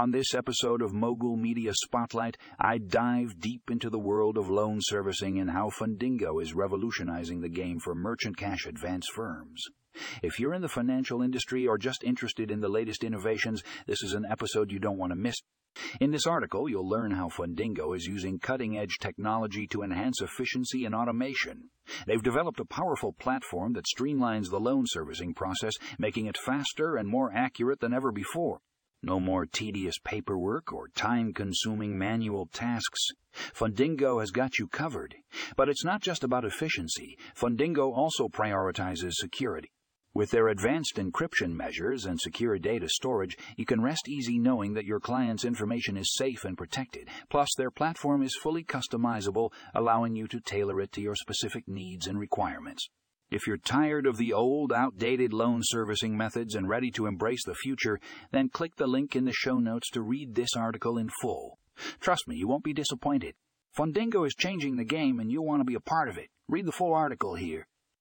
On this episode of Mogul Media Spotlight, I dive deep into the world of loan servicing and how Fundingo is revolutionizing the game for merchant cash advance firms. If you're in the financial industry or just interested in the latest innovations, this is an episode you don't want to miss. In this article, you'll learn how Fundingo is using cutting edge technology to enhance efficiency and automation. They've developed a powerful platform that streamlines the loan servicing process, making it faster and more accurate than ever before. No more tedious paperwork or time consuming manual tasks. Fundingo has got you covered. But it's not just about efficiency. Fundingo also prioritizes security. With their advanced encryption measures and secure data storage, you can rest easy knowing that your client's information is safe and protected. Plus, their platform is fully customizable, allowing you to tailor it to your specific needs and requirements. If you're tired of the old, outdated loan servicing methods and ready to embrace the future, then click the link in the show notes to read this article in full. Trust me, you won't be disappointed. Fundingo is changing the game and you'll want to be a part of it. Read the full article here.